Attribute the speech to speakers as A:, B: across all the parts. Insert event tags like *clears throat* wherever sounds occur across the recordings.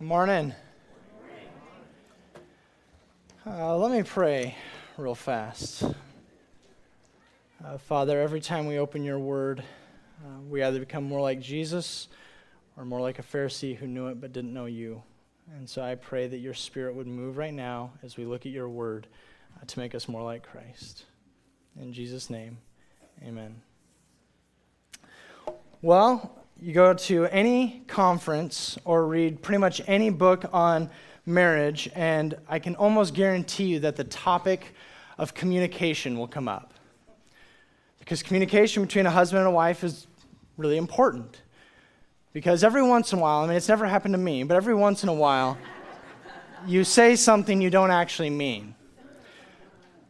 A: Morning. Uh, let me pray real fast. Uh, Father, every time we open your word, uh, we either become more like Jesus or more like a Pharisee who knew it but didn't know you. And so I pray that your spirit would move right now as we look at your word uh, to make us more like Christ. In Jesus' name, amen. Well, you go to any conference or read pretty much any book on marriage, and I can almost guarantee you that the topic of communication will come up. Because communication between a husband and a wife is really important. Because every once in a while, I mean, it's never happened to me, but every once in a while, you say something you don't actually mean.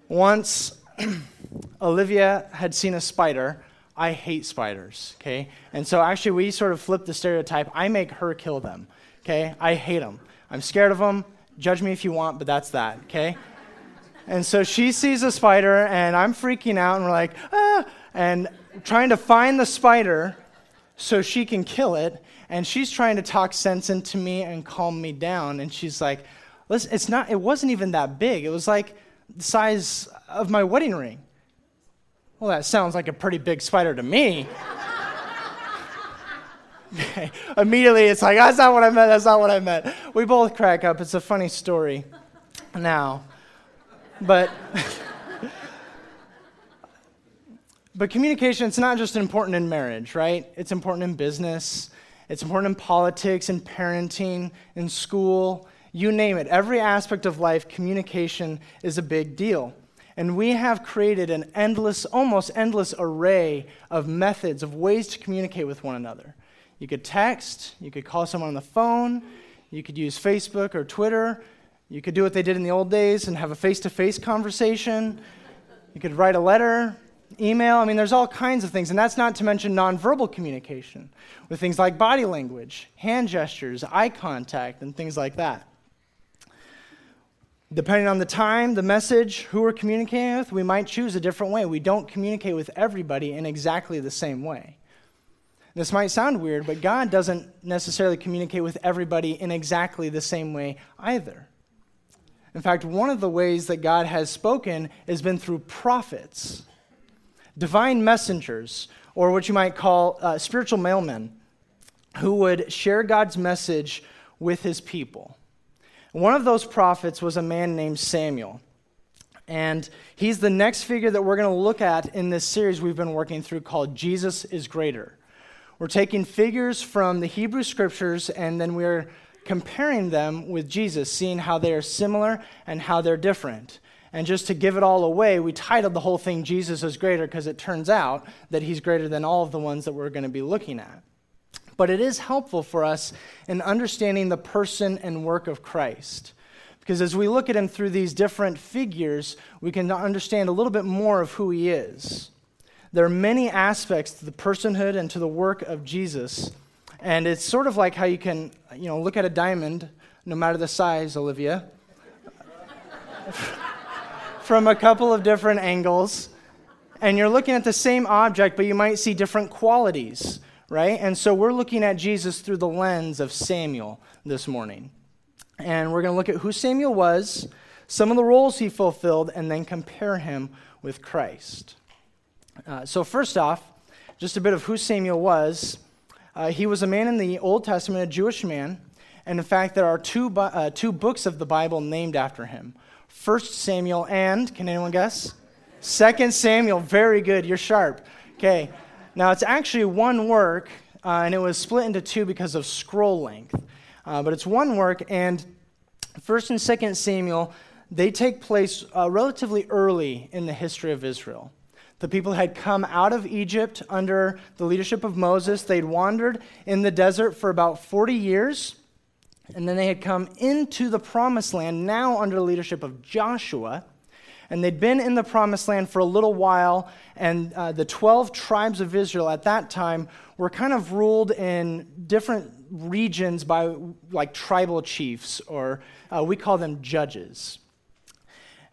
A: Once, *clears throat* Olivia had seen a spider I hate spiders, okay? And so actually, we sort of flip the stereotype. I make her kill them, okay? I hate them. I'm scared of them. Judge me if you want, but that's that, okay? And so she sees a spider, and I'm freaking out, and we're like, ah, and trying to find the spider so she can kill it. And she's trying to talk sense into me and calm me down. And she's like, listen, it's not, it wasn't even that big. It was like the size of my wedding ring. Well, that sounds like a pretty big spider to me. *laughs* Immediately, it's like, that's not what I meant, that's not what I meant. We both crack up. It's a funny story now. But. *laughs* but communication, it's not just important in marriage, right? It's important in business, it's important in politics, in parenting, in school, you name it. Every aspect of life, communication is a big deal. And we have created an endless, almost endless array of methods, of ways to communicate with one another. You could text, you could call someone on the phone, you could use Facebook or Twitter, you could do what they did in the old days and have a face to face conversation, you could write a letter, email. I mean, there's all kinds of things. And that's not to mention nonverbal communication with things like body language, hand gestures, eye contact, and things like that. Depending on the time, the message, who we're communicating with, we might choose a different way. We don't communicate with everybody in exactly the same way. This might sound weird, but God doesn't necessarily communicate with everybody in exactly the same way either. In fact, one of the ways that God has spoken has been through prophets, divine messengers, or what you might call uh, spiritual mailmen, who would share God's message with his people. One of those prophets was a man named Samuel. And he's the next figure that we're going to look at in this series we've been working through called Jesus is Greater. We're taking figures from the Hebrew scriptures and then we're comparing them with Jesus, seeing how they are similar and how they're different. And just to give it all away, we titled the whole thing Jesus is Greater because it turns out that he's greater than all of the ones that we're going to be looking at but it is helpful for us in understanding the person and work of Christ. Because as we look at him through these different figures, we can understand a little bit more of who he is. There are many aspects to the personhood and to the work of Jesus. And it's sort of like how you can, you know, look at a diamond, no matter the size, Olivia, *laughs* from a couple of different angles. And you're looking at the same object, but you might see different qualities right? And so we're looking at Jesus through the lens of Samuel this morning. And we're going to look at who Samuel was, some of the roles he fulfilled, and then compare him with Christ. Uh, so, first off, just a bit of who Samuel was. Uh, he was a man in the Old Testament, a Jewish man. And in fact, there are two, uh, two books of the Bible named after him First Samuel and, can anyone guess? Second Samuel. Very good. You're sharp. Okay. Now, it's actually one work, uh, and it was split into two because of scroll length. Uh, but it's one work, and 1st and 2nd Samuel, they take place uh, relatively early in the history of Israel. The people had come out of Egypt under the leadership of Moses. They'd wandered in the desert for about 40 years, and then they had come into the promised land, now under the leadership of Joshua. And they'd been in the promised land for a little while, and uh, the 12 tribes of Israel at that time were kind of ruled in different regions by like tribal chiefs, or uh, we call them judges.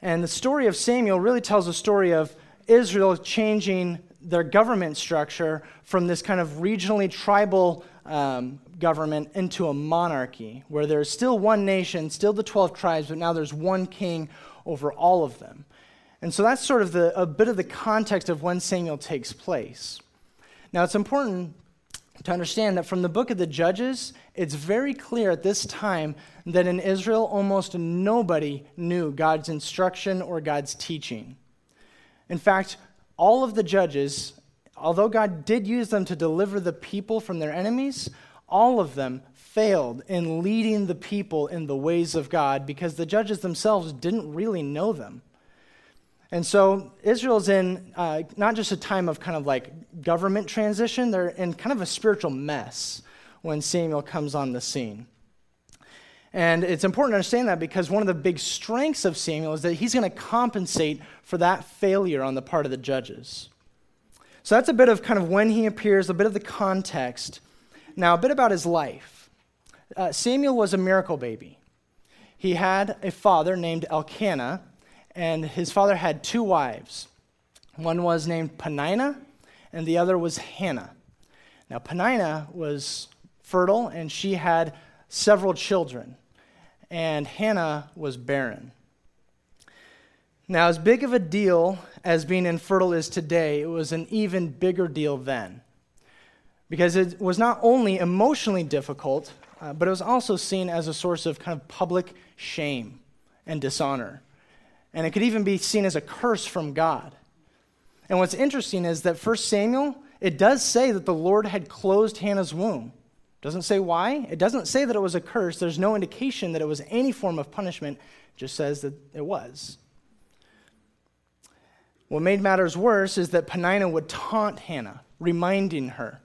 A: And the story of Samuel really tells a story of Israel changing their government structure from this kind of regionally tribal um, government into a monarchy where there's still one nation, still the 12 tribes, but now there's one king over all of them. And so that's sort of the, a bit of the context of when Samuel takes place. Now, it's important to understand that from the book of the Judges, it's very clear at this time that in Israel, almost nobody knew God's instruction or God's teaching. In fact, all of the judges, although God did use them to deliver the people from their enemies, all of them failed in leading the people in the ways of God because the judges themselves didn't really know them. And so Israel's in uh, not just a time of kind of like government transition, they're in kind of a spiritual mess when Samuel comes on the scene. And it's important to understand that because one of the big strengths of Samuel is that he's going to compensate for that failure on the part of the judges. So that's a bit of kind of when he appears, a bit of the context. Now, a bit about his life. Uh, Samuel was a miracle baby. He had a father named Elkanah, and his father had two wives. One was named Penina, and the other was Hannah. Now, Penina was fertile, and she had several children and Hannah was barren. Now, as big of a deal as being infertile is today, it was an even bigger deal then. Because it was not only emotionally difficult, uh, but it was also seen as a source of kind of public shame and dishonor. And it could even be seen as a curse from God. And what's interesting is that 1 Samuel, it does say that the Lord had closed Hannah's womb. It Doesn't say why. It doesn't say that it was a curse. There's no indication that it was any form of punishment. It just says that it was. What made matters worse is that Penina would taunt Hannah, reminding her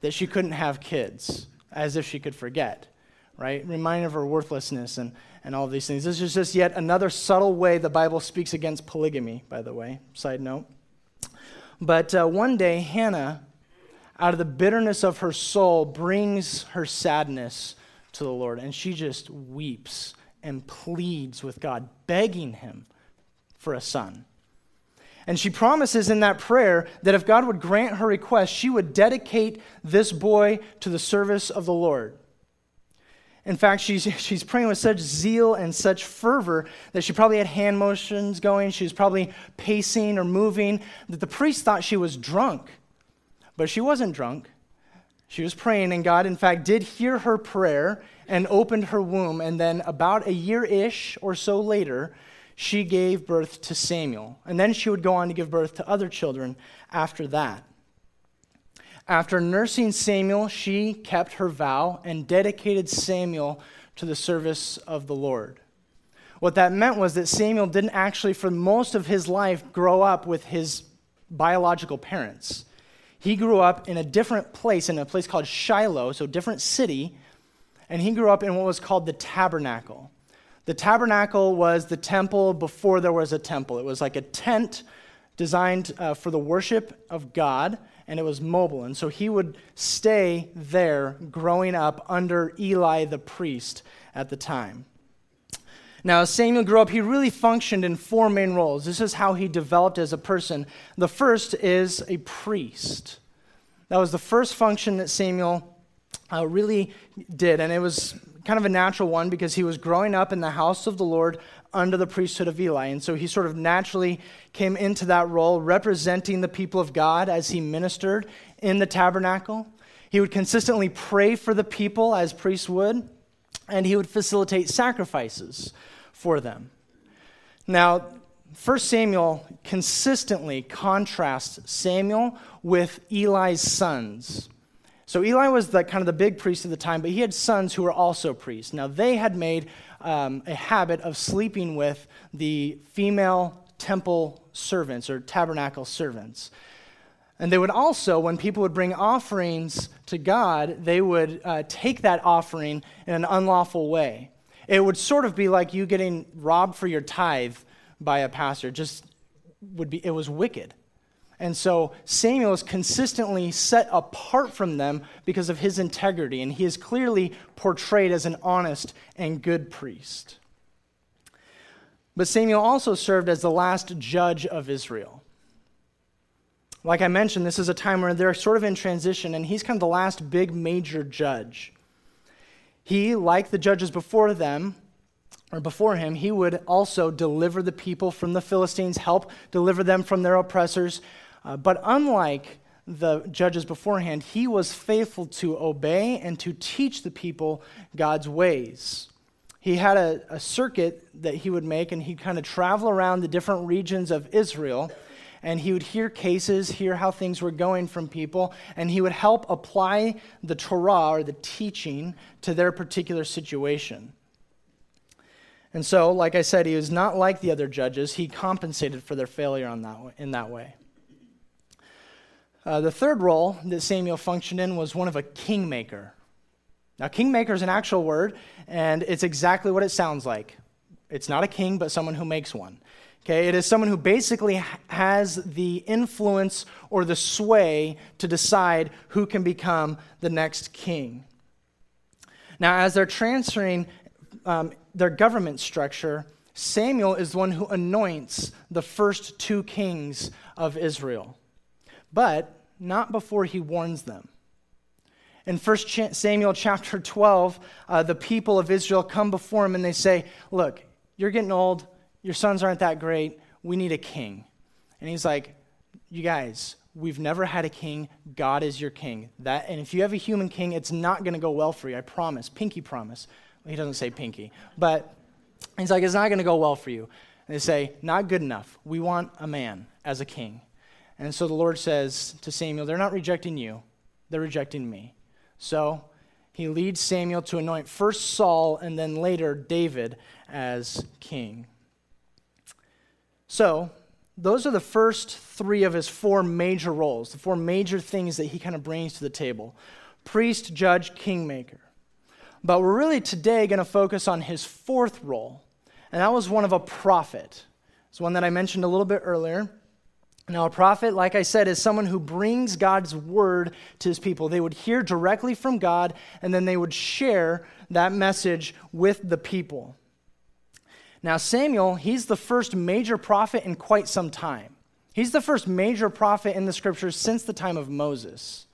A: that she couldn't have kids, as if she could forget, right? Remind of her worthlessness and, and all these things. This is just yet another subtle way the Bible speaks against polygamy, by the way, side note. But uh, one day, Hannah out of the bitterness of her soul, brings her sadness to the Lord. And she just weeps and pleads with God, begging Him for a son. And she promises in that prayer that if God would grant her request, she would dedicate this boy to the service of the Lord. In fact, she's, *laughs* she's praying with such zeal and such fervor that she probably had hand motions going. She was probably pacing or moving, that the priest thought she was drunk. But she wasn't drunk. She was praying, and God, in fact, did hear her prayer and opened her womb. And then, about a year ish or so later, she gave birth to Samuel. And then she would go on to give birth to other children after that. After nursing Samuel, she kept her vow and dedicated Samuel to the service of the Lord. What that meant was that Samuel didn't actually, for most of his life, grow up with his biological parents. He grew up in a different place, in a place called Shiloh, so different city, and he grew up in what was called the tabernacle. The tabernacle was the temple before there was a temple. It was like a tent designed uh, for the worship of God, and it was mobile. And so he would stay there growing up under Eli the priest at the time. Now, as Samuel grew up, he really functioned in four main roles. This is how he developed as a person. The first is a priest. That was the first function that Samuel uh, really did, and it was kind of a natural one because he was growing up in the house of the Lord under the priesthood of Eli. And so he sort of naturally came into that role, representing the people of God as he ministered in the tabernacle. He would consistently pray for the people as priests would, and he would facilitate sacrifices for them. Now, 1 Samuel consistently contrasts Samuel with Eli's sons. So Eli was the kind of the big priest at the time, but he had sons who were also priests. Now they had made um, a habit of sleeping with the female temple servants or tabernacle servants. And they would also, when people would bring offerings to God, they would uh, take that offering in an unlawful way. It would sort of be like you getting robbed for your tithe by a pastor. Just would be it was wicked. And so Samuel is consistently set apart from them because of his integrity, and he is clearly portrayed as an honest and good priest. But Samuel also served as the last judge of Israel. Like I mentioned, this is a time where they're sort of in transition, and he's kind of the last big major judge. He, like the judges before them, or before him, he would also deliver the people from the Philistines, help deliver them from their oppressors. Uh, but unlike the judges beforehand, he was faithful to obey and to teach the people God's ways. He had a, a circuit that he would make, and he'd kind of travel around the different regions of Israel and he would hear cases, hear how things were going from people, and he would help apply the Torah or the teaching to their particular situation. And so, like I said, he was not like the other judges. He compensated for their failure on that, in that way. Uh, the third role that Samuel functioned in was one of a kingmaker. Now, kingmaker is an actual word, and it's exactly what it sounds like. It's not a king, but someone who makes one. Okay, it is someone who basically has the influence or the sway to decide who can become the next king. Now, as they're transferring um, their government structure, Samuel is the one who anoints the first two kings of Israel, but not before he warns them. In 1 Samuel chapter 12, uh, the people of Israel come before him and they say, Look, you're getting old. Your sons aren't that great. We need a king. And he's like, You guys, we've never had a king. God is your king. That, and if you have a human king, it's not going to go well for you. I promise. Pinky promise. He doesn't say pinky. But he's like, It's not going to go well for you. And they say, Not good enough. We want a man as a king. And so the Lord says to Samuel, They're not rejecting you, they're rejecting me. So he leads Samuel to anoint first Saul and then later David as king. So, those are the first three of his four major roles, the four major things that he kind of brings to the table priest, judge, kingmaker. But we're really today going to focus on his fourth role, and that was one of a prophet. It's one that I mentioned a little bit earlier. Now, a prophet, like I said, is someone who brings God's word to his people. They would hear directly from God, and then they would share that message with the people. Now, Samuel, he's the first major prophet in quite some time. He's the first major prophet in the scriptures since the time of Moses.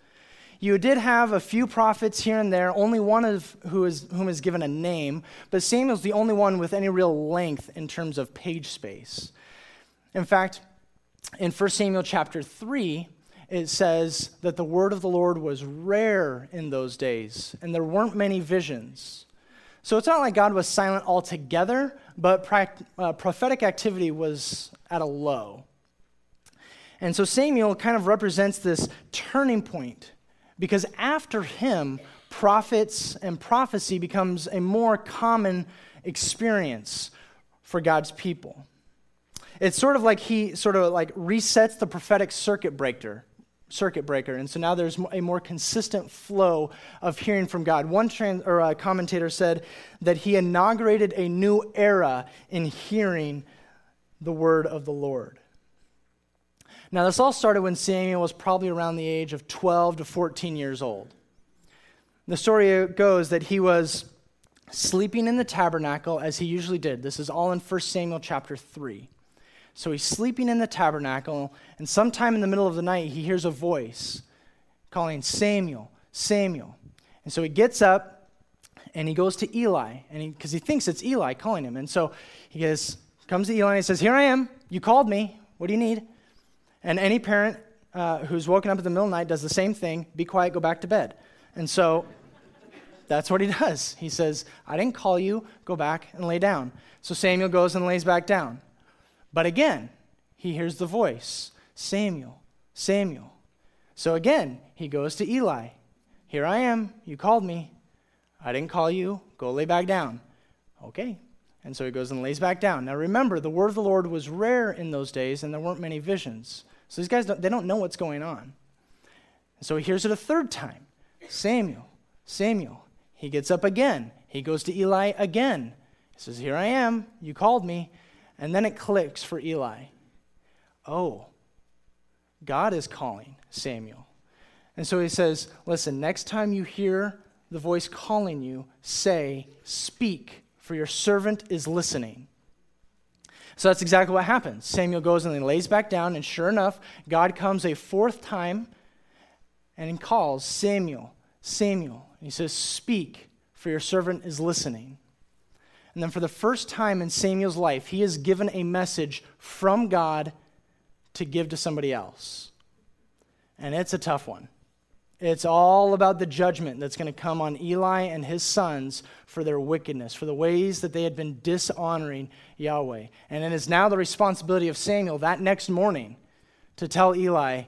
A: You did have a few prophets here and there, only one of who is, whom is given a name, but Samuel's the only one with any real length in terms of page space. In fact, in 1 Samuel chapter 3, it says that the word of the Lord was rare in those days, and there weren't many visions. So it's not like God was silent altogether, but uh, prophetic activity was at a low. And so Samuel kind of represents this turning point because after him, prophets and prophecy becomes a more common experience for God's people. It's sort of like he sort of like resets the prophetic circuit breaker circuit breaker. And so now there's a more consistent flow of hearing from God. One trans, or a commentator said that he inaugurated a new era in hearing the word of the Lord. Now, this all started when Samuel was probably around the age of 12 to 14 years old. The story uh, goes that he was sleeping in the tabernacle as he usually did. This is all in 1 Samuel chapter 3. So he's sleeping in the tabernacle, and sometime in the middle of the night, he hears a voice calling Samuel, Samuel. And so he gets up and he goes to Eli, and because he, he, thinks it's Eli calling him. And so he goes, comes to Eli and he says, Here I am. You called me. What do you need? And any parent uh, who's woken up in the middle of the night does the same thing be quiet, go back to bed. And so that's what he *laughs* does. He says, I didn't call you, go back and lay down. So Samuel goes and lays back down. But again, he hears the voice Samuel, Samuel. So again, he goes to Eli. Here I am. You called me. I didn't call you. Go lay back down. Okay. And so he goes and lays back down. Now remember, the word of the Lord was rare in those days, and there weren't many visions. So these guys, don't, they don't know what's going on. And so he hears it a third time Samuel, Samuel. He gets up again. He goes to Eli again. He says, Here I am. You called me. And then it clicks for Eli. Oh, God is calling Samuel. And so he says, Listen, next time you hear the voice calling you, say, Speak, for your servant is listening. So that's exactly what happens. Samuel goes and he lays back down, and sure enough, God comes a fourth time and he calls Samuel, Samuel. And he says, Speak, for your servant is listening. And then for the first time in Samuel's life, he is given a message from God to give to somebody else. And it's a tough one. It's all about the judgment that's going to come on Eli and his sons for their wickedness, for the ways that they had been dishonoring Yahweh. And it is now the responsibility of Samuel that next morning to tell Eli,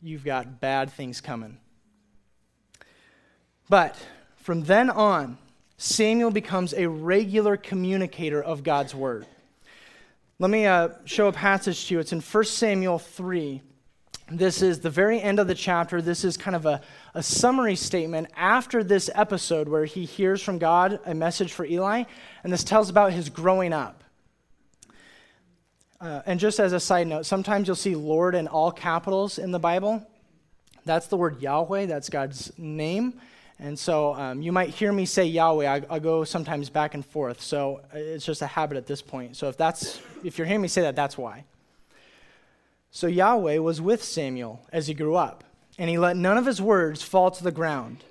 A: You've got bad things coming. But from then on, Samuel becomes a regular communicator of God's word. Let me uh, show a passage to you. It's in 1 Samuel 3. This is the very end of the chapter. This is kind of a, a summary statement after this episode where he hears from God a message for Eli, and this tells about his growing up. Uh, and just as a side note, sometimes you'll see Lord in all capitals in the Bible. That's the word Yahweh, that's God's name. And so um, you might hear me say Yahweh. I, I, go sometimes back and forth. So uh, it's just a habit at this point. So if that's if you're hearing me say that, that's why. So Yahweh was with Samuel as he grew up, and he let none of his words fall to the ground.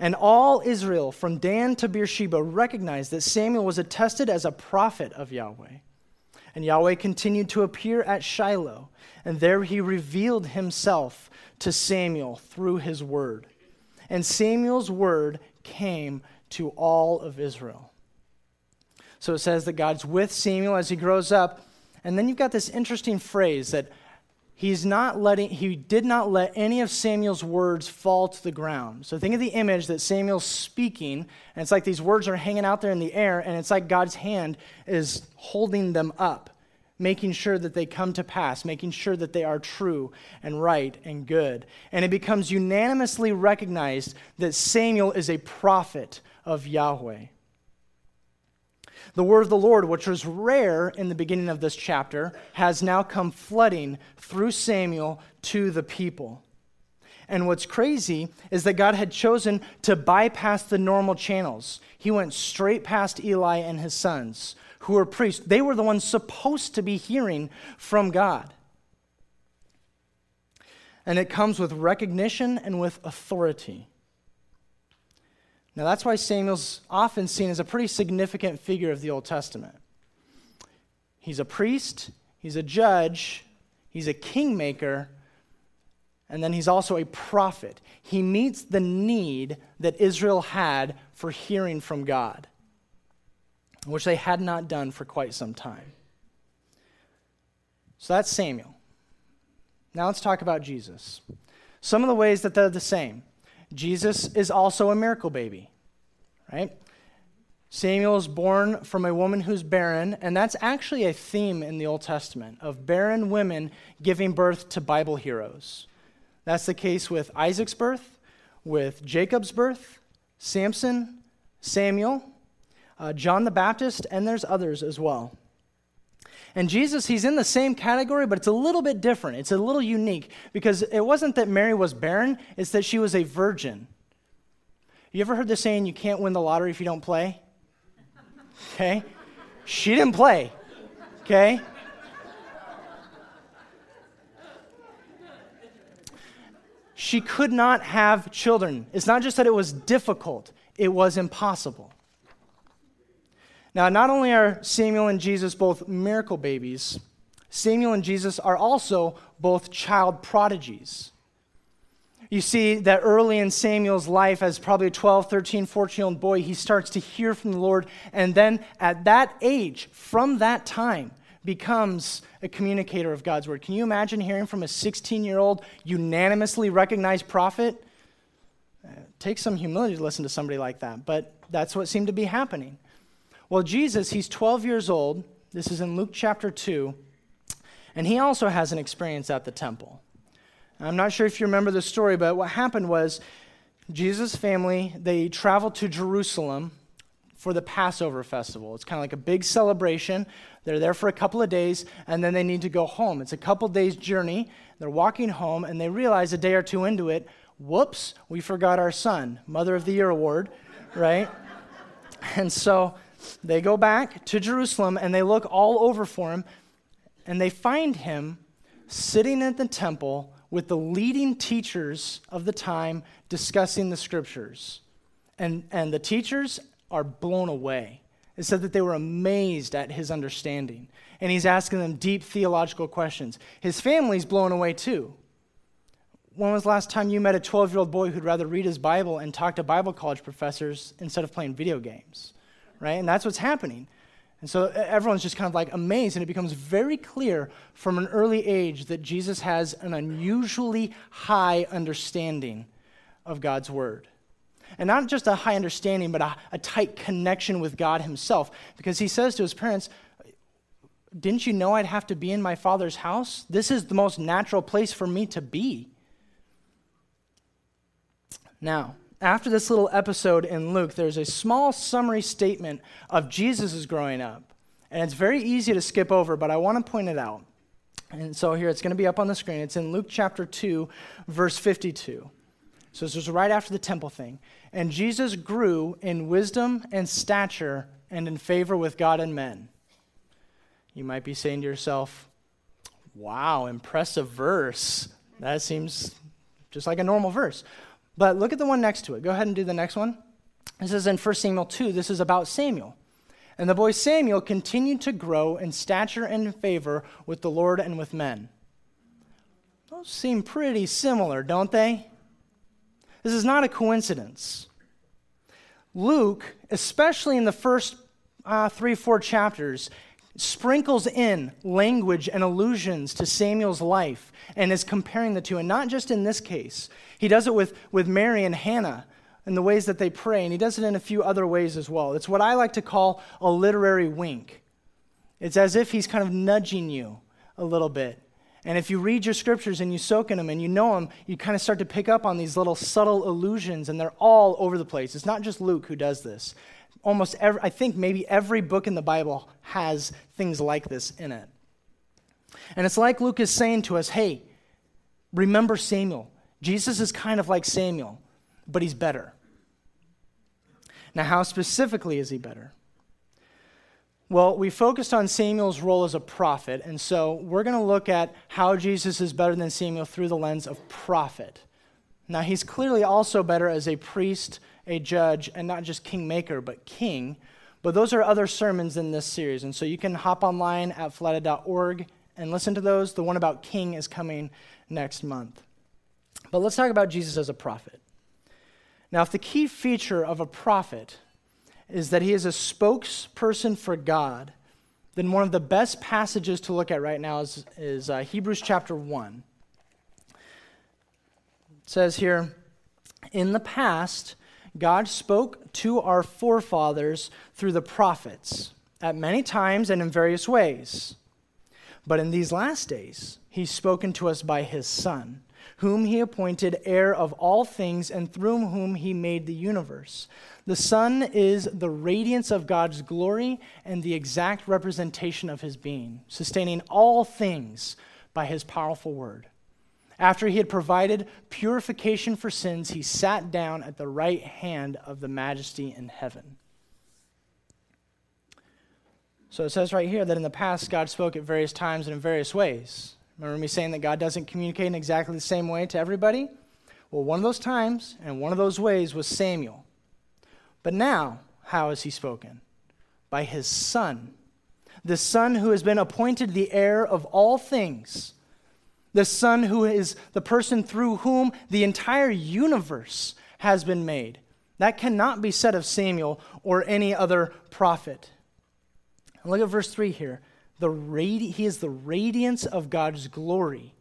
A: And all Israel, from Dan to Beersheba, recognized that Samuel was attested as a prophet of Yahweh. And Yahweh continued to appear at Shiloh, and there he revealed himself to Samuel through his word. And Samuel's word came to all of Israel. So it says that God's with Samuel as he grows up. And then you've got this interesting phrase that he's not letting he did not let any of Samuel's words fall to the ground. So think of the image that Samuel's speaking, and it's like these words are hanging out there in the air, and it's like God's hand is holding them up making sure that they come to pass, making sure that they are true and right and good. And it becomes unanimously recognized that Samuel is a prophet of Yahweh. The word of the Lord, which was rare in the beginning of this chapter, has now come flooding through Samuel to the people. And what's crazy is that God had chosen to bypass the normal channels. He went straight past Eli and his sons, who were priests. They were the ones supposed to be hearing from God. And it comes with recognition and with authority. Now, that's why Samuel's often seen as a pretty significant figure of the Old Testament. He's a priest, he's a judge, he's a kingmaker, and then he's also a prophet. He meets the need that Israel had for hearing from God which they had not done for quite some time. So that's Samuel. Now let's talk about Jesus. Some of the ways that they're the same. Jesus is also a miracle baby, right? Samuel is born from a woman who's barren, and that's actually a theme in the Old Testament of barren women giving birth to Bible heroes. That's the case with Isaac's birth, with Jacob's birth, Samson, Samuel, uh, John the Baptist, and there's others as well. And Jesus, he's in the same category, but it's a little bit different. It's a little unique because it wasn't that Mary was barren, it's that she was a virgin. You ever heard the saying, you can't win the lottery if you don't play? Okay? She didn't play. Okay? She could not have children. It's not just that it was difficult, it was impossible. Now, not only are Samuel and Jesus both miracle babies, Samuel and Jesus are also both child prodigies. You see that early in Samuel's life, as probably a 12, 13, 14 year old boy, he starts to hear from the Lord. And then at that age, from that time, becomes a communicator of God's word. Can you imagine hearing from a 16 year old unanimously recognized prophet? It uh, takes some humility to listen to somebody like that, but that's what seemed to be happening. Well, Jesus, he's 12 years old. This is in Luke chapter 2. And he also has an experience at the temple. I'm not sure if you remember the story, but what happened was Jesus' family, they traveled to Jerusalem for the Passover festival. It's kind of like a big celebration. They're there for a couple of days, and then they need to go home. It's a couple days' journey. They're walking home, and they realize a day or two into it, whoops, we forgot our son, Mother of the Year award, right? *laughs* and so they go back to Jerusalem and they look all over for him, and they find him sitting at the temple with the leading teachers of the time discussing the scriptures. And, and the teachers are blown away. It said that they were amazed at his understanding. And he's asking them deep theological questions. His family's blown away too. When was the last time you met a 12 year old boy who'd rather read his Bible and talk to Bible college professors instead of playing video games? Right? And that's what's happening. And so everyone's just kind of like amazed, and it becomes very clear from an early age that Jesus has an unusually high understanding of God's word. And not just a high understanding, but a, a tight connection with God Himself. Because He says to His parents, Didn't you know I'd have to be in my Father's house? This is the most natural place for me to be. Now, after this little episode in Luke, there's a small summary statement of Jesus' growing up. And it's very easy to skip over, but I want to point it out. And so here it's going to be up on the screen. It's in Luke chapter 2, verse 52. So this was right after the temple thing. And Jesus grew in wisdom and stature and in favor with God and men. You might be saying to yourself, wow, impressive verse. That seems just like a normal verse. But look at the one next to it. Go ahead and do the next one. This is in 1 Samuel 2. This is about Samuel. And the boy Samuel continued to grow in stature and favor with the Lord and with men. Those seem pretty similar, don't they? This is not a coincidence. Luke, especially in the first uh, three, four chapters, sprinkles in language and allusions to Samuel's life and is comparing the two. And not just in this case, he does it with, with Mary and Hannah and the ways that they pray, and he does it in a few other ways as well. It's what I like to call a literary wink. It's as if he's kind of nudging you a little bit and if you read your scriptures and you soak in them and you know them, you kind of start to pick up on these little subtle illusions, and they're all over the place. It's not just Luke who does this. Almost every, I think maybe every book in the Bible has things like this in it. And it's like Luke is saying to us hey, remember Samuel. Jesus is kind of like Samuel, but he's better. Now, how specifically is he better? Well, we focused on Samuel's role as a prophet, and so we're going to look at how Jesus is better than Samuel through the lens of prophet. Now, he's clearly also better as a priest, a judge, and not just kingmaker, but king. But those are other sermons in this series, and so you can hop online at fleta.org and listen to those. The one about king is coming next month. But let's talk about Jesus as a prophet. Now, if the key feature of a prophet is that he is a spokesperson for God, then one of the best passages to look at right now is, is uh, Hebrews chapter 1. Says here, In the past, God spoke to our forefathers through the prophets at many times and in various ways. But in these last days, he's spoken to us by his Son, whom he appointed heir of all things and through whom he made the universe. The Son is the radiance of God's glory and the exact representation of his being, sustaining all things by his powerful word. After he had provided purification for sins, he sat down at the right hand of the majesty in heaven. So it says right here that in the past, God spoke at various times and in various ways. Remember me saying that God doesn't communicate in exactly the same way to everybody? Well, one of those times and one of those ways was Samuel. But now, how has he spoken? By his Son, the Son who has been appointed the heir of all things, the Son who is the person through whom the entire universe has been made. That cannot be said of Samuel or any other prophet. Look at verse 3 here. The radi- he is the radiance of God's glory,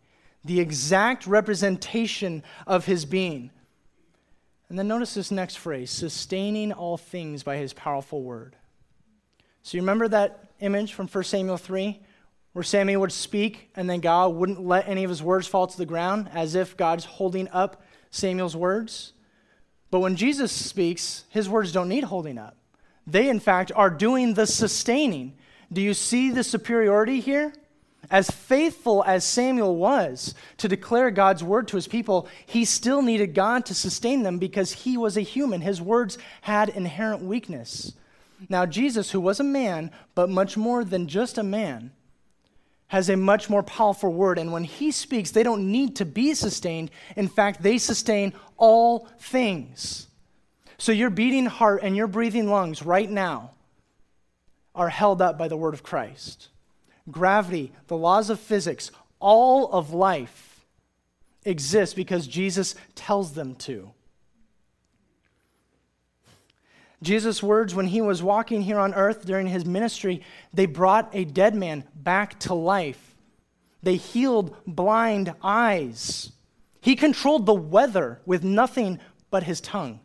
A: the exact representation of his being. And then notice this next phrase sustaining all things by his powerful word. So you remember that image from 1 Samuel 3 where Samuel would speak and then God wouldn't let any of his words fall to the ground as if God's holding up Samuel's words? But when Jesus speaks, his words don't need holding up. They, in fact, are doing the sustaining. Do you see the superiority here? As faithful as Samuel was to declare God's word to his people, he still needed God to sustain them because he was a human. His words had inherent weakness. Now, Jesus, who was a man, but much more than just a man, has a much more powerful word. And when he speaks, they don't need to be sustained. In fact, they sustain all things. So your beating heart and your breathing lungs right now are held up by the word of Christ. Gravity, the laws of physics, all of life exists because Jesus tells them to. Jesus' words when he was walking here on earth during his ministry, they brought a dead man back to life. They healed blind eyes. He controlled the weather with nothing but his tongue.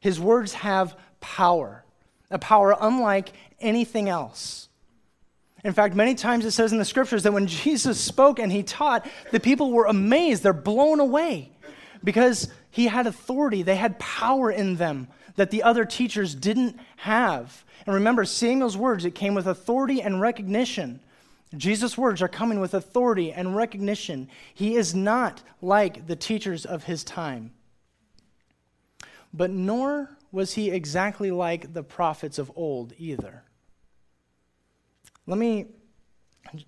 A: His words have power, a power unlike anything else. In fact, many times it says in the scriptures that when *laughs* Jesus spoke and he taught, the people were amazed, they're blown away because he had authority, they had power in them that the other teachers didn't have. And remember, Samuel's words, it came with authority and recognition. Jesus' words are coming with authority and recognition. He is not like the teachers of his time. But nor was he exactly like the prophets of old either. Let me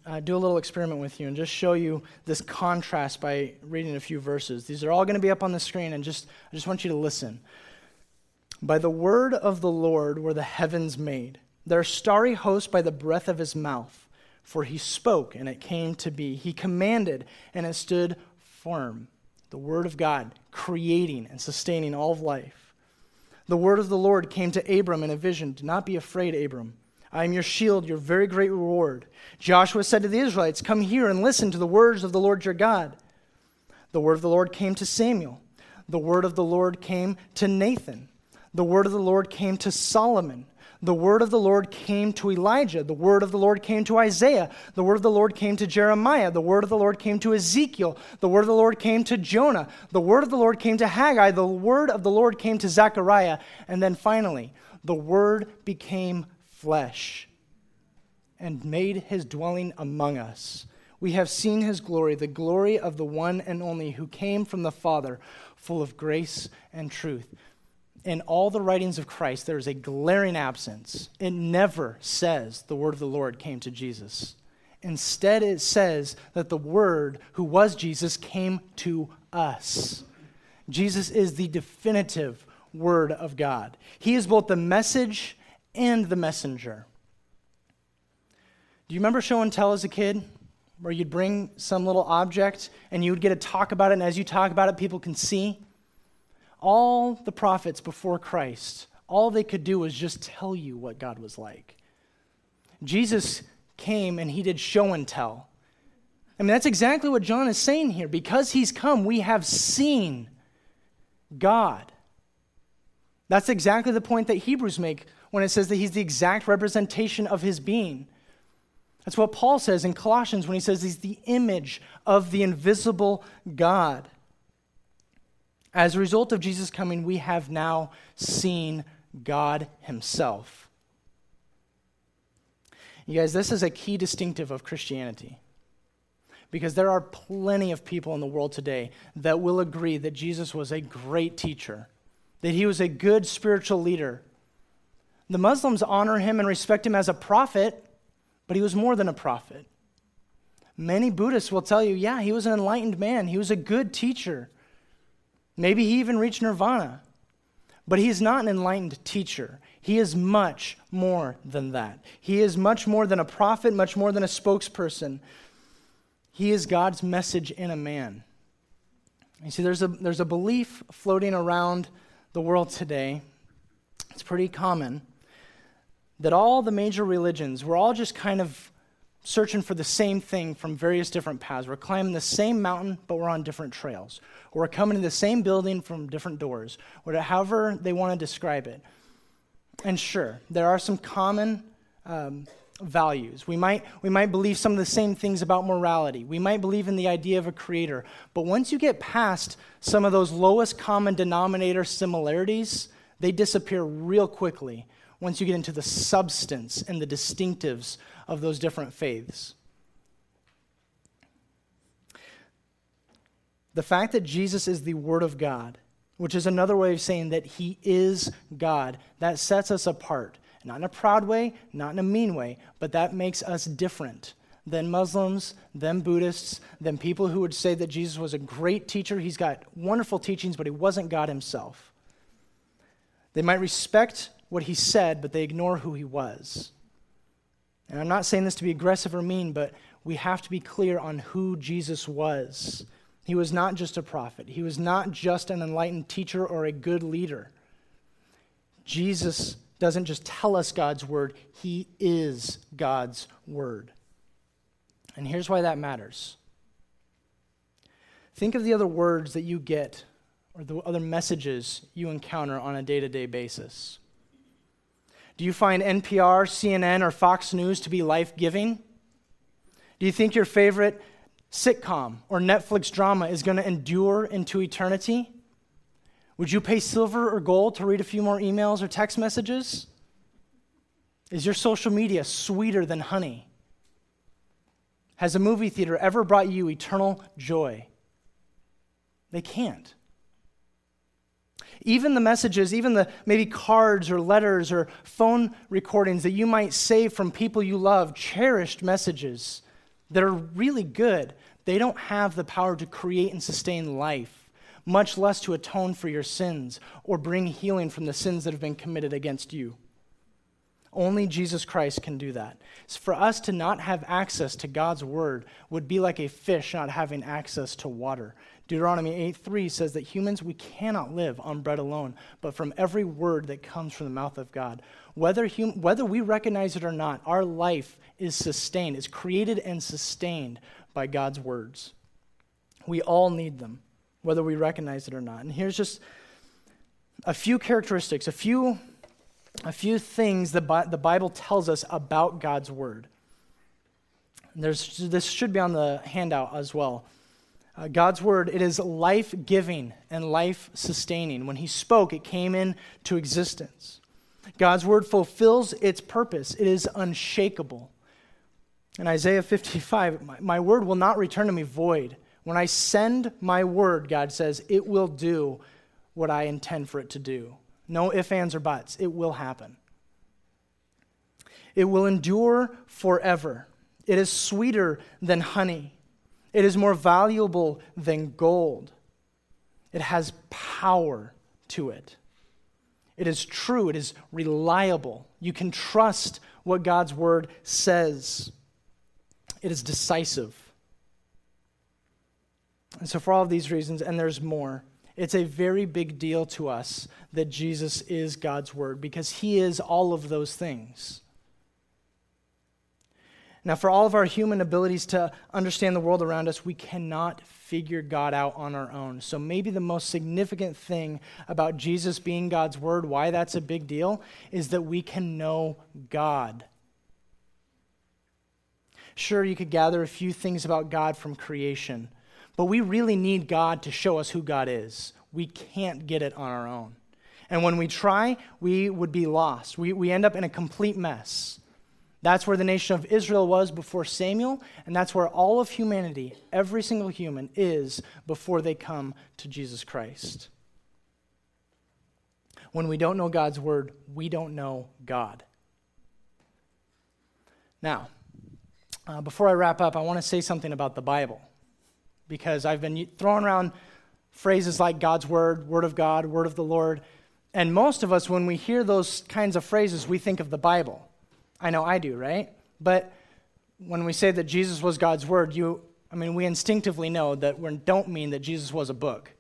A: uh, do a little experiment with you and just show you this contrast by reading a few verses. These are all going to be up on the screen, and just I just want you to listen. By the word of the Lord were the heavens made, their starry host by the breath of his mouth. For he spoke, and it came to be. He commanded, and it stood firm. The word of God, creating and sustaining all of life. The word of the Lord came to Abram in a vision. Do not be afraid, Abram. I am your shield, your very great reward. Joshua said to the Israelites, Come here and listen to the words of the Lord your God. The word of the Lord came to Samuel. The word of the Lord came to Nathan. The word of the Lord came to Solomon. The word of the Lord came to Elijah. The word of the Lord came to Isaiah. The word of the Lord came to Jeremiah. The word of the Lord came to Ezekiel. The word of the Lord came to Jonah. The word of the Lord came to Haggai. The word of the Lord came to Zechariah. And then finally, the word became flesh and made his dwelling among us. We have seen his glory, the glory of the one and only who came from the Father, full of grace and truth. In all the writings of Christ, there is a glaring absence. It never says the word of the Lord came to Jesus. Instead, it says that the Word, who was Jesus, came to us. Jesus is the definitive Word of God. He is both the message and the messenger. Do you remember show and tell as a kid? Where you'd bring some little object and you would get to talk about it, and as you talk about it, people can see? All the prophets before Christ, all they could do was just tell you what God was like. Jesus came and he did show and tell. I mean, that's exactly what John is saying here. Because he's come, we have seen God. That's exactly the point that Hebrews make when it says that he's the exact representation of his being. That's what Paul says in Colossians when he says he's the image of the invisible God. As a result of Jesus coming, we have now seen God himself. You guys, this is a key distinctive of Christianity. Because there are plenty of people in the world today that will agree that Jesus was a great teacher, that he was a good spiritual leader, the Muslims honor him and respect him as a prophet, but he was more than a prophet. Many Buddhists will tell you, yeah, he was an enlightened man, he was a good teacher. Maybe he even reached nirvana. But he is not an enlightened teacher. He is much more than that. He is much more than a prophet, much more than a spokesperson. He is God's message in a man. You see, there's a, there's a belief floating around the world today. It's pretty common that all the major religions were all just kind of searching for the same thing from various different paths. We're climbing the same mountain, but we're on different trails. Or we're coming to the same building from different doors, or however they want to describe it. And sure, there are some common um, values. We might, we might believe some of the same things about morality. We might believe in the idea of a creator. But once you get past some of those lowest common denominator similarities, they disappear real quickly once you get into the substance and the distinctives of those different faiths. The fact that Jesus is the Word of God which is another way of saying that he is God. That sets us apart. Not in a proud way, not in a mean way, but that makes us different than Muslims, than Buddhists, than people who would say that Jesus was a great teacher. He's got wonderful teachings, but he wasn't God himself. They might respect what he said, but they ignore who he was. And I'm not saying this to be aggressive or mean, but we have to be clear on who Jesus was. He was not just a prophet, he was not just an enlightened teacher or a good leader. Jesus doesn't just tell us God's word, he is God's word. And here's why that matters. Think of the other words that you get or the other messages you encounter on a day to day basis. Do you find NPR, CNN, or Fox News to be life giving? Do you think your favorite sitcom or Netflix drama is going to endure into eternity? Would you pay silver or gold to read a few more emails or text messages? Is your social media sweeter than honey? Has a movie theater ever brought you eternal joy? They can't. Even the messages, even the maybe cards or letters or phone recordings that you might save from people you love, cherished messages that are really good, they don't have the power to create and sustain life, much less to atone for your sins or bring healing from the sins that have been committed against you. Only Jesus Christ can do that. So for us to not have access to God's word would be like a fish not having access to water. Deuteronomy 8:3 says that humans we cannot live on bread alone, but from every word that comes from the mouth of God. Whether hum, whether we recognize it or not, our life is sustained, is created and sustained by God's words. We all need them, whether we recognize it or not. And here's just a few characteristics, a few a few things the, the Bible tells us about God's word. There's, this should be on the handout as well. Uh, God's word, it is life giving and life sustaining. When he spoke, it came into existence. God's word fulfills its purpose, it is unshakable. In Isaiah 55, my, my word will not return to me void. When I send my word, God says, it will do what I intend for it to do. No ifs, ands, or buts. It will happen. It will endure forever. It is sweeter than honey. It is more valuable than gold. It has power to it. It is true. It is reliable. You can trust what God's word says. It is decisive. And so, for all of these reasons, and there's more, it's a very big deal to us that Jesus is God's word because he is all of those things. Now, for all of our human abilities to understand the world around us, we cannot figure God out on our own. So, maybe the most significant thing about Jesus being God's Word, why that's a big deal, is that we can know God. Sure, you could gather a few things about God from creation, but we really need God to show us who God is. We can't get it on our own. And when we try, we would be lost. We, we end up in a complete mess. That's where the nation of Israel was before Samuel, and that's where all of humanity, every single human, is before they come to Jesus Christ. When we don't know God's word, we don't know God. Now, uh, before I wrap up, I want to say something about the Bible because I've been throwing around phrases like God's word, word of God, word of the Lord, and most of us, when we hear those kinds of phrases, we think of the Bible. I know I do, right? But when we say that Jesus was God's word, you, I mean, we instinctively know that we don't mean that Jesus was a book.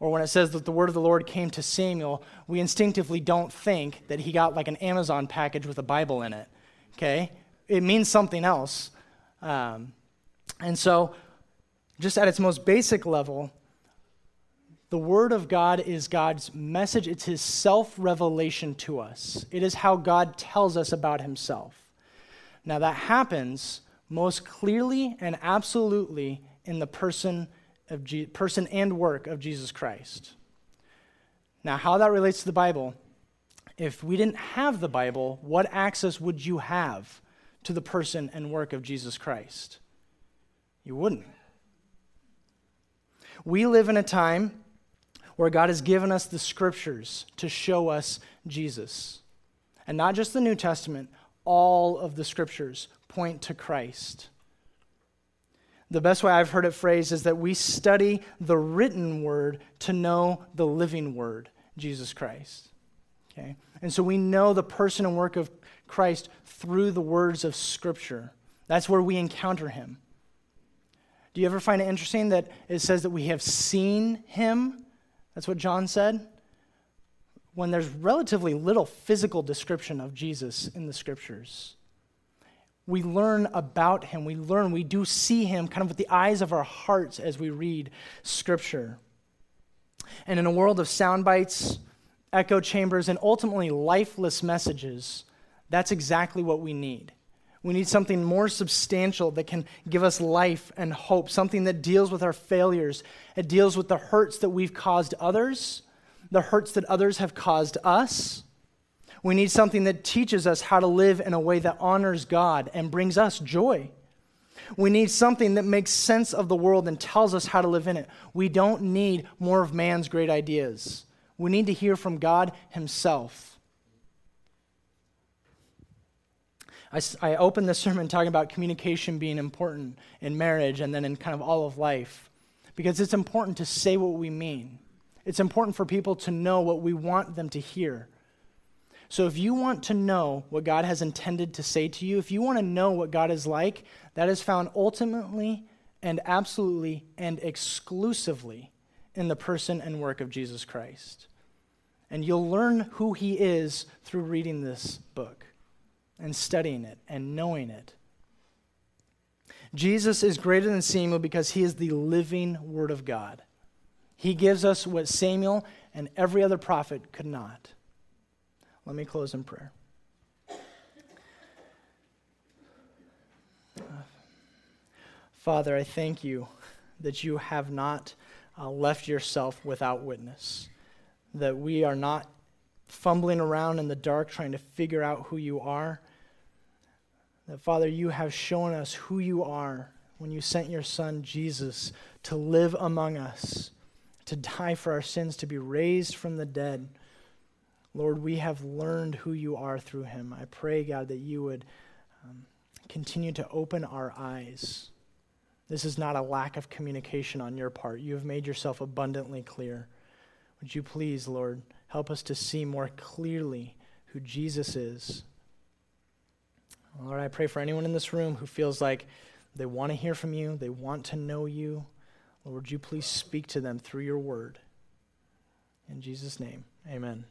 A: Or when it says that the word of the Lord came to Samuel, we instinctively don't think that he got like an Amazon package with a Bible in it. Okay? It means something else. Um, and so, just at its most basic level, the Word of God is God's message, it's His self revelation to us. It is how God tells us about Himself. Now, that happens most clearly and absolutely in the person, of Je- person and work of Jesus Christ. Now, how that relates to the Bible, if we didn't have the Bible, what access would you have to the person and work of Jesus Christ? You wouldn't. We live in a time where God has given us the scriptures to show us Jesus. And not just the New Testament, all of the scriptures point to Christ. The best way I've heard it phrased is that we study the written word to know the living word, Jesus Christ. Okay? And so we know the person and work of Christ through the words of Scripture. That's where we encounter him. Do you ever find it interesting that it says that we have seen him? That's what John said. When there's relatively little physical description of Jesus in the scriptures, we learn about him. We learn, we do see him kind of with the eyes of our hearts as we read scripture. And in a world of sound bites, echo chambers, and ultimately lifeless messages, that's exactly what we need. We need something more substantial that can give us life and hope, something that deals with our failures. It deals with the hurts that we've caused others, the hurts that others have caused us. We need something that teaches us how to live in a way that honors God and brings us joy. We need something that makes sense of the world and tells us how to live in it. We don't need more of man's great ideas. We need to hear from God Himself. I, I opened this sermon talking about communication being important in marriage and then in kind of all of life because it's important to say what we mean. It's important for people to know what we want them to hear. So, if you want to know what God has intended to say to you, if you want to know what God is like, that is found ultimately and absolutely and exclusively in the person and work of Jesus Christ. And you'll learn who he is through reading this book and studying it and knowing it. Jesus is greater than Samuel because he is the living Word of God. He gives us what Samuel and every other prophet could not. Let me close in prayer. Father, I thank you that you have not uh, left yourself without witness, that we are not fumbling around in the dark trying to figure out who you are. That, Father, you have shown us who you are when you sent your Son, Jesus, to live among us, to die for our sins, to be raised from the dead. Lord, we have learned who you are through him. I pray, God, that you would um, continue to open our eyes. This is not a lack of communication on your part. You have made yourself abundantly clear. Would you please, Lord, help us to see more clearly who Jesus is? Lord, I pray for anyone in this room who feels like they want to hear from you, they want to know you. Lord, would you please speak to them through your word? In Jesus' name, amen.